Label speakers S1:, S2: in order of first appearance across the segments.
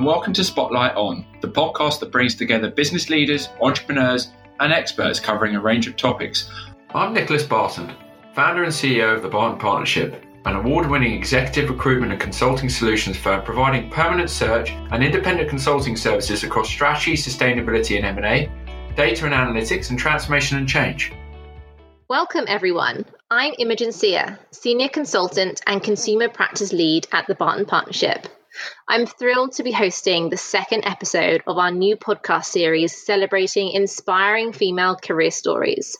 S1: and welcome to Spotlight On, the podcast that brings together business leaders, entrepreneurs, and experts covering a range of topics. I'm Nicholas Barton, founder and CEO of the Barton Partnership, an award-winning executive recruitment and consulting solutions firm providing permanent search and independent consulting services across strategy, sustainability and M&A, data and analytics, and transformation and change.
S2: Welcome, everyone. I'm Imogen Sear, Senior Consultant and Consumer Practice Lead at the Barton Partnership. I'm thrilled to be hosting the second episode of our new podcast series celebrating inspiring female career stories.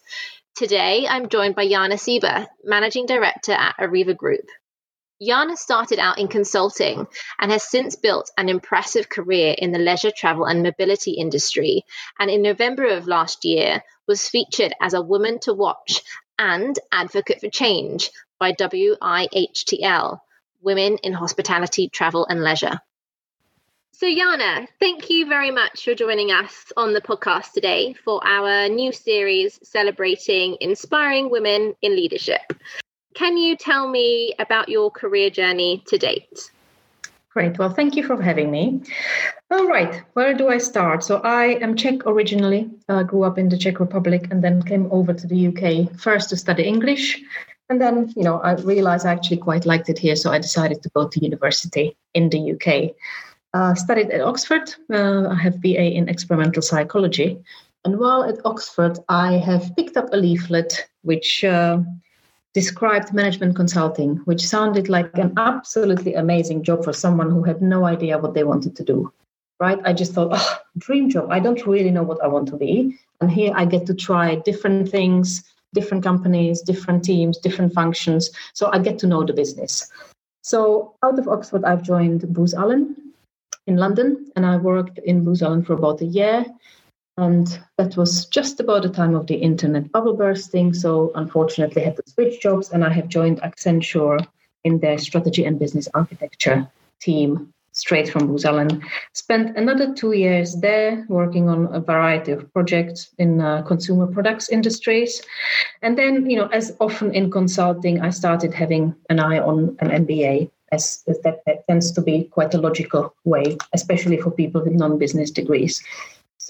S2: Today, I'm joined by Yana Sieber, Managing Director at Arriva Group. Yana started out in consulting and has since built an impressive career in the leisure travel and mobility industry. And in November of last year, was featured as a woman to watch and advocate for change by WIHTL, Women in Hospitality, Travel and Leisure. So, Jana, thank you very much for joining us on the podcast today for our new series celebrating inspiring women in leadership. Can you tell me about your career journey to date?
S3: Great. Well, thank you for having me. All right. Where do I start? So, I am Czech originally, uh, grew up in the Czech Republic, and then came over to the UK first to study English. And then, you know, I realized I actually quite liked it here. So, I decided to go to university in the UK. Uh, studied at Oxford. Uh, I have BA in experimental psychology. And while at Oxford, I have picked up a leaflet which uh, described management consulting, which sounded like an absolutely amazing job for someone who had no idea what they wanted to do. Right? I just thought, oh, dream job. I don't really know what I want to be. And here I get to try different things, different companies, different teams, different functions. So I get to know the business. So out of Oxford, I've joined Booz Allen in London, and I worked in Booz Allen for about a year. And that was just about the time of the internet bubble bursting. So unfortunately, I had to switch jobs, and I have joined Accenture in their strategy and business architecture team straight from Booz Allen. Spent another two years there working on a variety of projects in uh, consumer products industries. And then, you know, as often in consulting, I started having an eye on an MBA. As, as that, that tends to be quite a logical way, especially for people with non business degrees.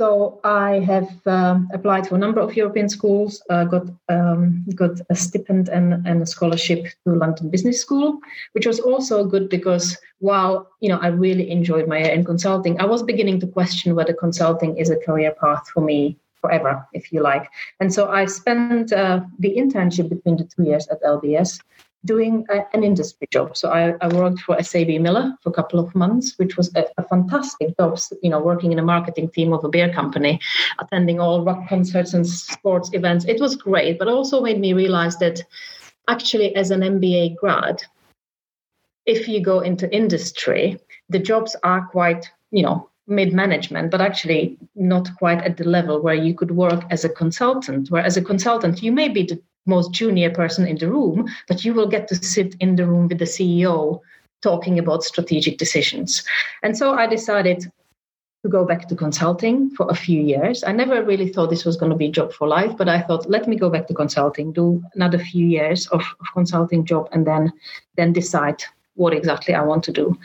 S3: So I have um, applied for a number of European schools, uh, got um, got a stipend and, and a scholarship to London Business School, which was also good because while you know I really enjoyed my year in consulting, I was beginning to question whether consulting is a career path for me forever, if you like. And so I spent uh, the internship between the two years at LBS doing a, an industry job. So I, I, worked for SAB Miller for a couple of months, which was a, a, fantastic job, you know, working in a marketing team of a beer company, attending all rock concerts and sports events. It was great, but also made me realize that actually as an MBA grad, if you go into industry, the jobs are quite, you know, mid management, but actually not quite at the level where you could work as a consultant. Where as a consultant, you may be the most junior person in the room, but you will get to sit in the room with the CEO talking about strategic decisions. And so I decided to go back to consulting for a few years. I never really thought this was going to be a job for life, but I thought, let me go back to consulting, do another few years of, of consulting job, and then then decide what exactly I want to do.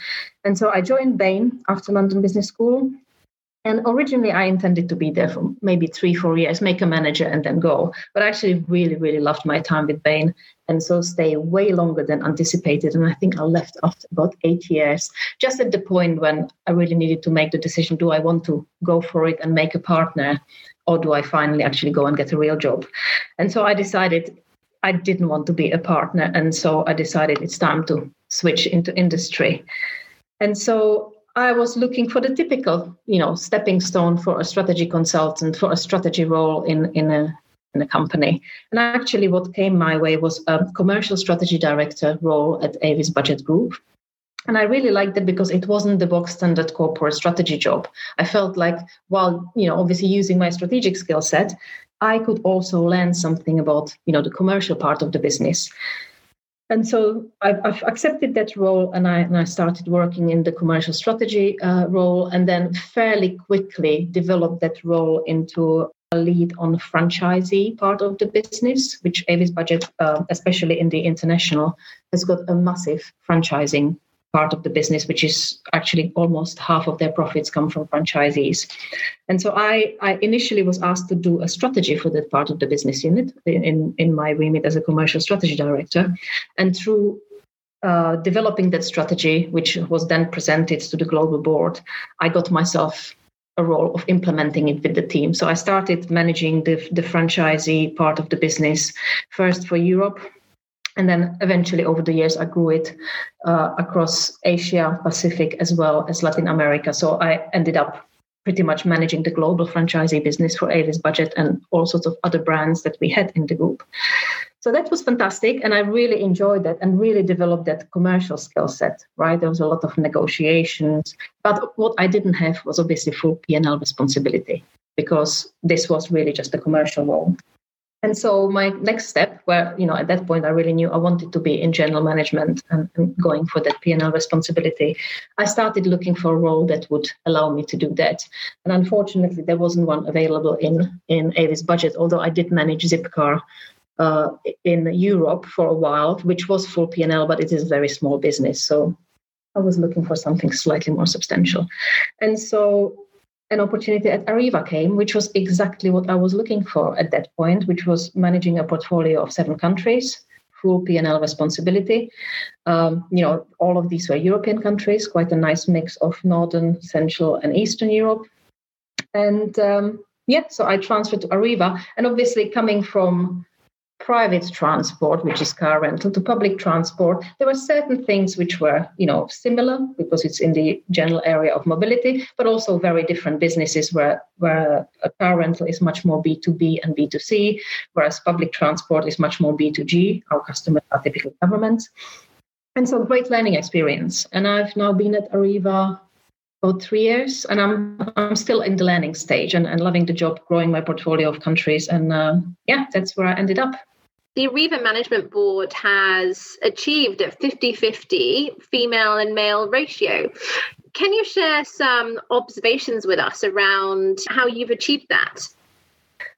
S3: And so I joined Bain after London Business School. And originally, I intended to be there for maybe three, four years, make a manager, and then go. But I actually really, really loved my time with Bain, and so stay way longer than anticipated. And I think I left after about eight years, just at the point when I really needed to make the decision: do I want to go for it and make a partner, or do I finally actually go and get a real job? And so I decided I didn't want to be a partner, and so I decided it's time to switch into industry. And so I was looking for the typical, you know, stepping stone for a strategy consultant for a strategy role in in a in a company. And actually, what came my way was a commercial strategy director role at Avis Budget Group. And I really liked it because it wasn't the box standard corporate strategy job. I felt like while, you know, obviously using my strategic skill set, I could also learn something about, you know, the commercial part of the business and so I've, I've, accepted that role and I, and I started working in the commercial strategy uh, role and then fairly quickly developed that role into a lead on the franchisee part of the business, which Avis Budget, uh, especially in the international, has got a massive franchising part of the business, which is actually almost half of their profits come from franchisees. And so I, I initially was asked to do a strategy for that part of the business unit in, in my remit as a commercial strategy director. And through uh, developing that strategy, which was then presented to the global board, I got myself a role of implementing it with the team. So I started managing the, the franchisee part of the business first for Europe. And then eventually, over the years, I grew it uh, across Asia, Pacific, as well as Latin America. So I ended up pretty much managing the global franchisee business for Avis Budget and all sorts of other brands that we had in the group. So that was fantastic. And I really enjoyed that and really developed that commercial skill set, right? There was a lot of negotiations. But what I didn't have was obviously full P&L responsibility because this was really just a commercial role. And so my next step, where you know at that point I really knew I wanted to be in general management and, and going for that P&L responsibility, I started looking for a role that would allow me to do that. And unfortunately, there wasn't one available in in Avis budget. Although I did manage Zipcar uh, in Europe for a while, which was full P&L, but it is a very small business. So I was looking for something slightly more substantial. And so an opportunity at Arriva came, which was exactly what I was looking for at that point, which was managing a portfolio of seven countries, full P&L responsibility. Um, you know, all of these were European countries, quite a nice mix of Northern, Central, and Eastern Europe. And um, yeah, so I transferred to Arriva. And obviously, coming from private transport, which is car rental, to public transport, there were certain things which were, you know, similar because it's in the general area of mobility, but also very different businesses where, where a car rental is much more B2B and B2C, whereas public transport is much more B2G. Our customers are typically governments. And so great learning experience. And I've now been at Arriva about three years, and I'm I'm still in the learning stage and, and loving the job, growing my portfolio of countries, and uh, yeah, that's where I ended up.
S2: The Arriva Management Board has achieved a 50 50 female and male ratio. Can you share some observations with us around how you've achieved that?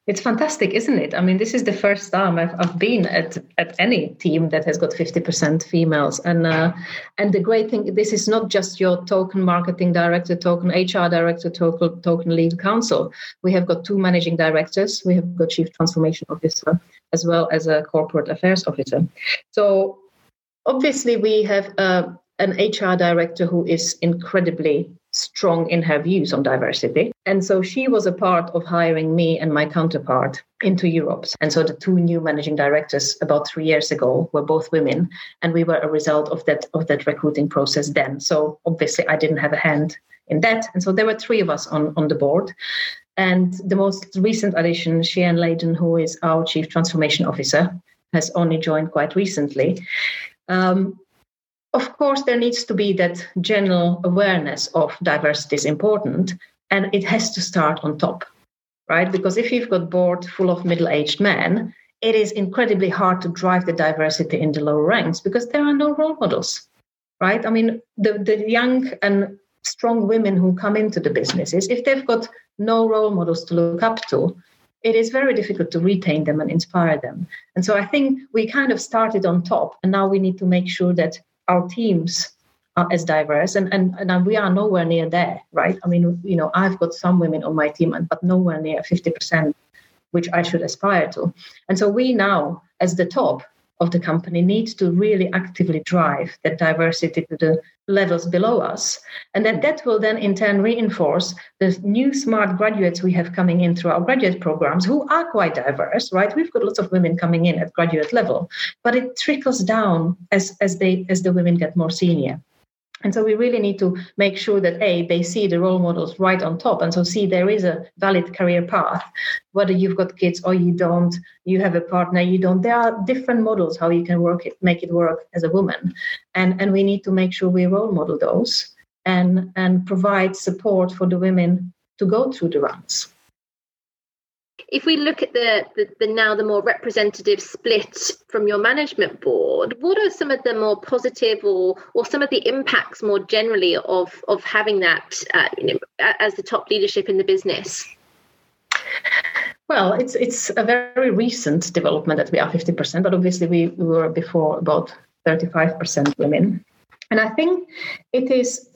S3: It's fantastic, isn't it? I mean, this is the first time I've, I've been at, at any team that has got 50% females. And uh, and the great thing, this is not just your token marketing director, token HR director, token, token legal counsel. We have got two managing directors. We have got chief transformation officer as well as a corporate affairs officer. So obviously we have uh, an HR director who is incredibly strong in her views on diversity. And so she was a part of hiring me and my counterpart into Europe. And so the two new managing directors about three years ago were both women, and we were a result of that of that recruiting process then. So obviously I didn't have a hand in that. And so there were three of us on, on the board. And the most recent addition, Cheyenne Layden, who is our Chief Transformation Officer, has only joined quite recently. Um, of course, there needs to be that general awareness of diversity is important, and it has to start on top, right? Because if you've got board full of middle-aged men, it is incredibly hard to drive the diversity in the lower ranks because there are no role models, right? I mean, the, the young and strong women who come into the businesses, if they've got no role models to look up to, it is very difficult to retain them and inspire them. And so I think we kind of started on top, and now we need to make sure that our teams are as diverse and, and and we are nowhere near there right? I mean you know i've got some women on my team but nowhere near 50% which i should aspire to. And so we now as the top of the company needs to really actively drive that diversity to the levels below us. And that that will then in turn reinforce the new smart graduates we have coming in through our graduate programs who are quite diverse, right? We've got lots of women coming in at graduate level, but it trickles down as, as they as the women get more senior. And so we really need to make sure that A, they see the role models right on top. And so see there is a valid career path, whether you've got kids or you don't, you have a partner, you don't. There are different models how you can work it, make it work as a woman. And and we need to make sure we role model those and and provide support for the women to go through the runs
S2: if we look at the, the, the, now the more representative split from your management board, what are some of the more positive or or some of the impacts more generally of of having that uh, you know, as the top leadership in the business?
S3: Well, it's it's a very recent development that we are fifty percent, but obviously we, we were before about thirty five percent women. And I think it is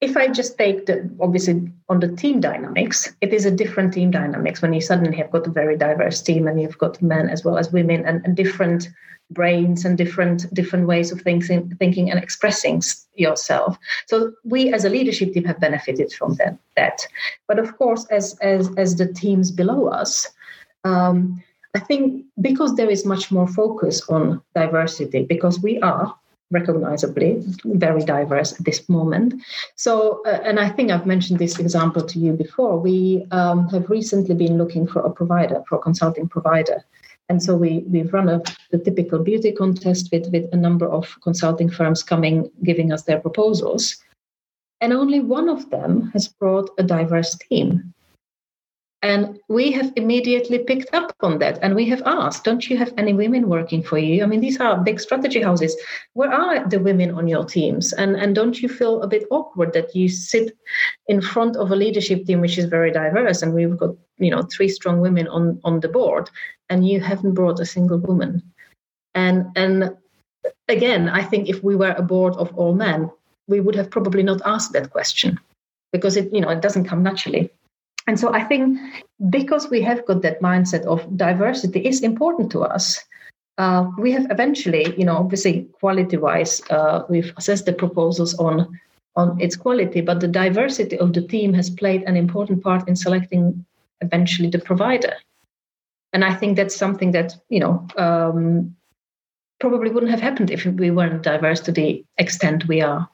S3: if I just take the obviously on the team dynamics, it is a different team dynamics when you suddenly have got a very diverse team and you've got men as well as women and, and different brains and different different ways of thinking thinking and expressing yourself. So we as a leadership team have benefited from that. that. But of course, as as as the teams below us, um, I think because there is much more focus on diversity, because we are recognizably very diverse at this moment. So, uh, and I think I've mentioned this example to you before. We um, have recently been looking for a provider, for a consulting provider. And so we, we've run a, the typical beauty contest with, with a number of consulting firms coming, giving us their proposals. And only one of them has brought a diverse team. And we have immediately picked up on that. And we have asked, don't you have any women working for you? I mean, these are big strategy houses. Where are the women on your teams? And, and don't you feel a bit awkward that you sit in front of a leadership team which is very diverse and we've got, you know, three strong women on, on the board and you haven't brought a single woman? And and again, I think if we were a board of all men, we would have probably not asked that question because it, you know, it doesn't come naturally. And so I think because we have got that mindset of diversity is important to us, uh, we have eventually, you know, obviously quality-wise, uh, we've assessed the proposals on on its quality, but the diversity of the team has played an important part in selecting eventually the provider. And I think that's something that you know um, probably wouldn't have happened if we weren't diverse to the extent we are.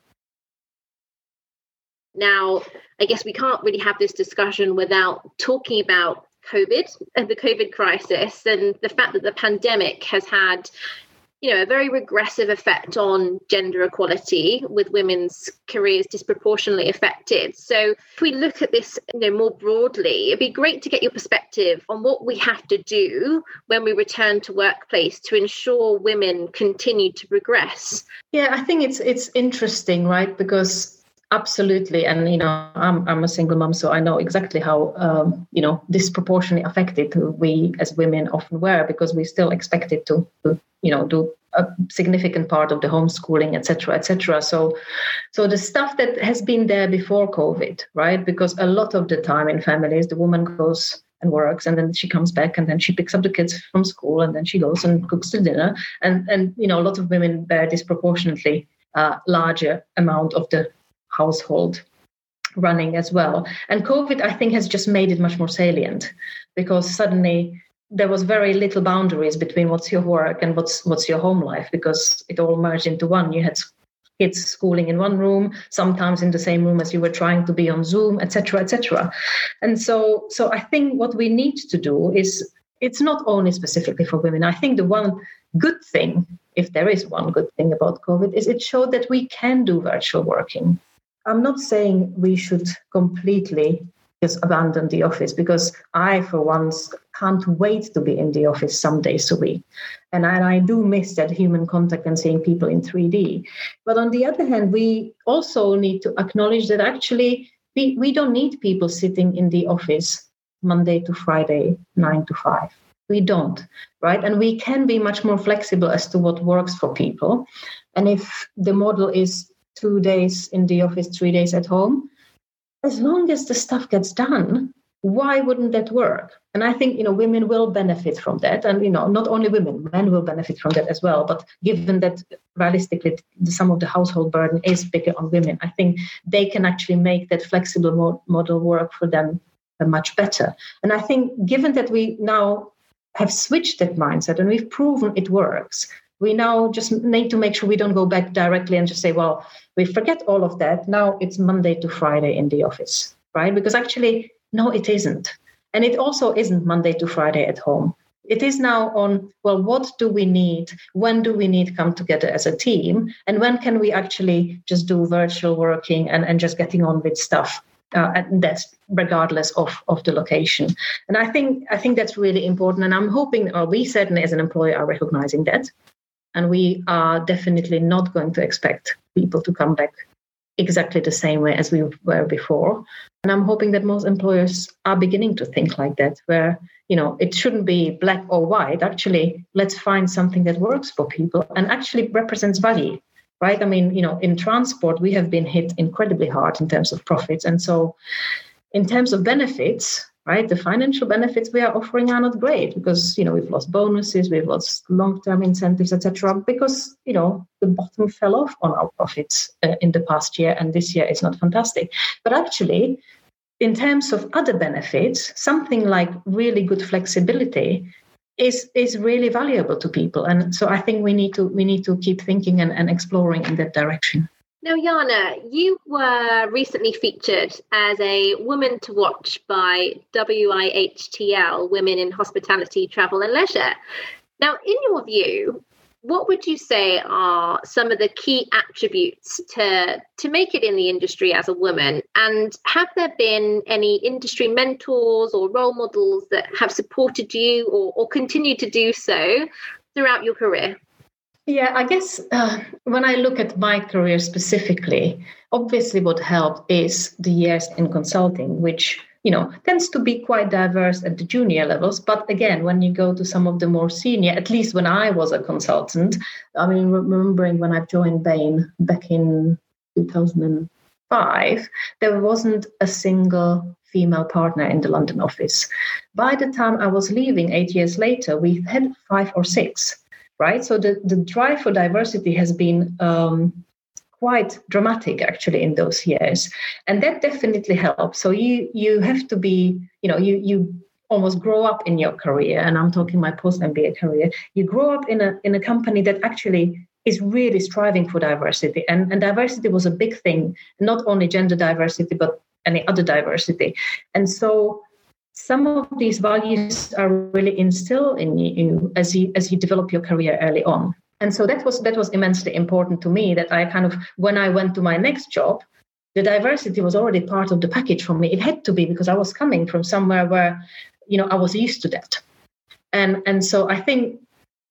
S2: Now, I guess we can't really have this discussion without talking about COVID and the COVID crisis and the fact that the pandemic has had you know a very regressive effect on gender equality with women's careers disproportionately affected. So if we look at this you know more broadly it'd be great to get your perspective on what we have to do when we return to workplace to ensure women continue to progress.
S3: Yeah i think it's it's interesting right? Because Absolutely, and you know, I'm I'm a single mom, so I know exactly how um, you know disproportionately affected we as women often were because we still expected to, you know do a significant part of the homeschooling, etc., etc. So, so the stuff that has been there before COVID, right? Because a lot of the time in families, the woman goes and works and then she comes back and then she picks up the kids from school and then she goes and cooks the dinner and and you know a lot of women bear disproportionately uh, larger amount of the household running as well. And COVID, I think, has just made it much more salient because suddenly there was very little boundaries between what's your work and what's what's your home life because it all merged into one. You had kids schooling in one room, sometimes in the same room as you were trying to be on Zoom, etc., etc. And so, so I think what we need to do is it's not only specifically for women. I think the one good thing, if there is one good thing about COVID, is it showed that we can do virtual working I'm not saying we should completely just abandon the office because I, for once, can't wait to be in the office some days a week. And I, and I do miss that human contact and seeing people in 3D. But on the other hand, we also need to acknowledge that actually we, we don't need people sitting in the office Monday to Friday, nine to five. We don't, right? And we can be much more flexible as to what works for people. And if the model is two days in the office, three days at home. As long as the stuff gets done, why wouldn't that work? And I think you know women will benefit from that, and you know not only women, men will benefit from that as well. But given that realistically some of the household burden is bigger on women, I think they can actually make that flexible model work for them much better. And I think given that we now have switched that mindset and we've proven it works, we now just need to make sure we don't go back directly and just say, well, we forget all of that. Now it's Monday to Friday in the office, right? Because actually, no, it isn't. And it also isn't Monday to Friday at home. It is now on, well, what do we need? When do we need come together as a team? And when can we actually just do virtual working and, and just getting on with stuff? Uh, and that's regardless of, of the location. And I think I think that's really important. And I'm hoping, or we certainly as an employer are recognizing that. And we are definitely not going to expect people to come back exactly the same way as we were before. And I'm hoping that most employers are beginning to think like that, where, you know, it shouldn't be black or white. Actually, let's find something that works for people and actually represents value. right? I mean, you know, in transport, we have been hit incredibly hard in terms of profits. And so, in terms of benefits, right, the financial benefits we are offering are not great because, you know, we've lost bonuses, we've lost long term incentives, etc. because, you know, the bottom fell off on our profits uh, in the past year. And this year is not fantastic. But actually, in terms of other benefits, something like really good flexibility is is really valuable to people and so i think we need to we need to keep thinking and, and exploring in that direction
S2: now Yana, you were recently featured as a woman to watch by wihtl women in hospitality travel and leisure. Now in your view what would you say are some of the key attributes to to make it in the industry as a woman? And have there been any industry mentors or role models that have supported you or, or continue to do so throughout your career
S3: yeah i guess uh, when i look at my career specifically obviously what helped is the years in consulting which you know tends to be quite diverse at the junior levels. But again when you go to some of the more senior at least when i was a consultant i mean remembering when i joined bain back in 2005 there wasn't a single female partner in the london office. By the time i was leaving 8 years later we had 5 or 6 right? So the, the drive for diversity has been um, quite dramatic actually in those years. And that definitely helps. So you you have to be you know you you almost grow up in your career and i'm talking my post mba career. You grow up in a in a company that actually is really striving for diversity. And, and diversity was a big thing not only gender diversity but any other diversity. And so some of these values are really instilled in you as you as you develop your career early on. And so that was that was immensely important to me that i kind of when i went to my next job the diversity was already part of the package for me. It had to be because i was coming from somewhere where you know i was used to that. And and so i think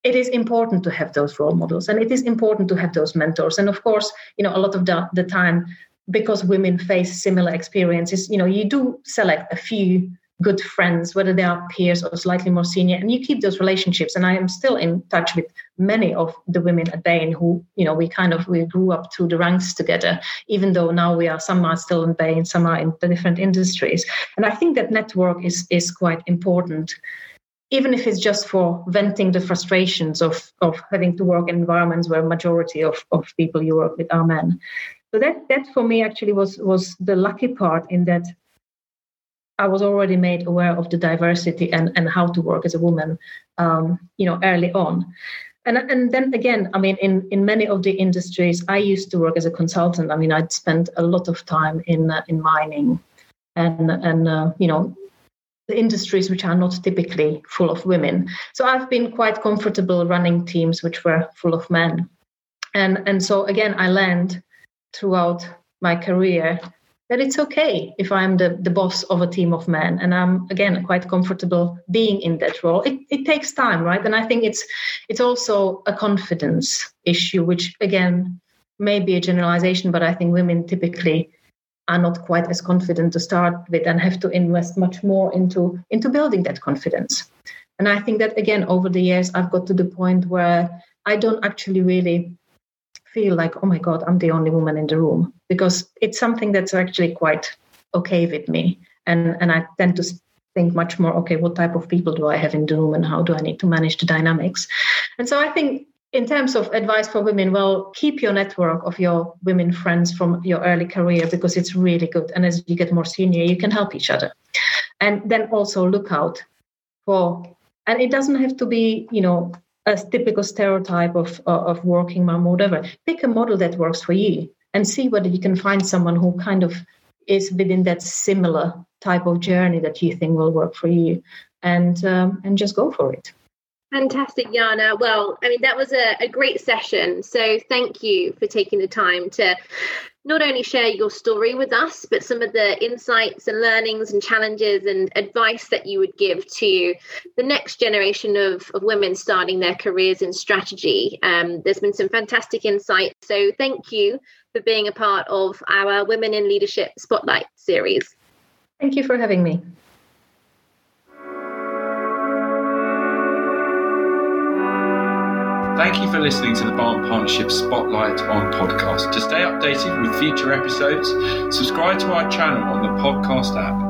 S3: it is important to have those role models and it is important to have those mentors. And of course you know a lot of the, the time because women face similar experiences you know you do select a few good friends, whether they are peers or slightly more senior, and you keep those relationships. And I am still in touch with many of the women at Bain who, you know, we kind of we grew up through the ranks together, even though now we are some are still in Bain, some are in the different industries. And I think that network is is quite important. Even if it's just for venting the frustrations of, of having to work in environments where majority of, of people you work with are men. So that that for me actually was was the lucky part in that I was already made aware of the diversity and, and how to work as a woman, um, you know, early on. And, and then again, I mean, in, in many of the industries, I used to work as a consultant. I mean, I'd spent a lot of time in uh, in mining, and and uh, you know, the industries which are not typically full of women. So I've been quite comfortable running teams which were full of men, and and so again, I learned throughout my career that it's okay if I'm the, the boss of a team of men and I'm again quite comfortable being in that role. It, it takes time, right? And I think it's it's also a confidence issue, which again may be a generalization, but I think women typically are not quite as confident to start with and have to invest much more into into building that confidence. And I think that again over the years I've got to the point where I don't actually really feel like, oh my God, I'm the only woman in the room because it's something that's actually quite okay with me. And, and I tend to think much more, okay, what type of people do I have in the room and how do I need to manage the dynamics? And so I think in terms of advice for women, well, keep your network of your women friends from your early career because it's really good. And as you get more senior, you can help each other. And then also look out for, and it doesn't have to be, you know, a typical stereotype of of working mom or whatever. Pick a model that works for you and see whether you can find someone who kind of is within that similar type of journey that you think will work for you, and um, and just go for it.
S2: Fantastic, Jana. Well, I mean, that was a, a great session. So, thank you for taking the time to not only share your story with us, but some of the insights and learnings and challenges and advice that you would give to the next generation of, of women starting their careers in strategy. Um, there's been some fantastic insight. So thank you for being a part of our Women in Leadership Spotlight series.
S3: Thank you for having me.
S1: Thank you for listening to the Barton Partnership Spotlight on podcast. To stay updated with future episodes, subscribe to our channel on the podcast app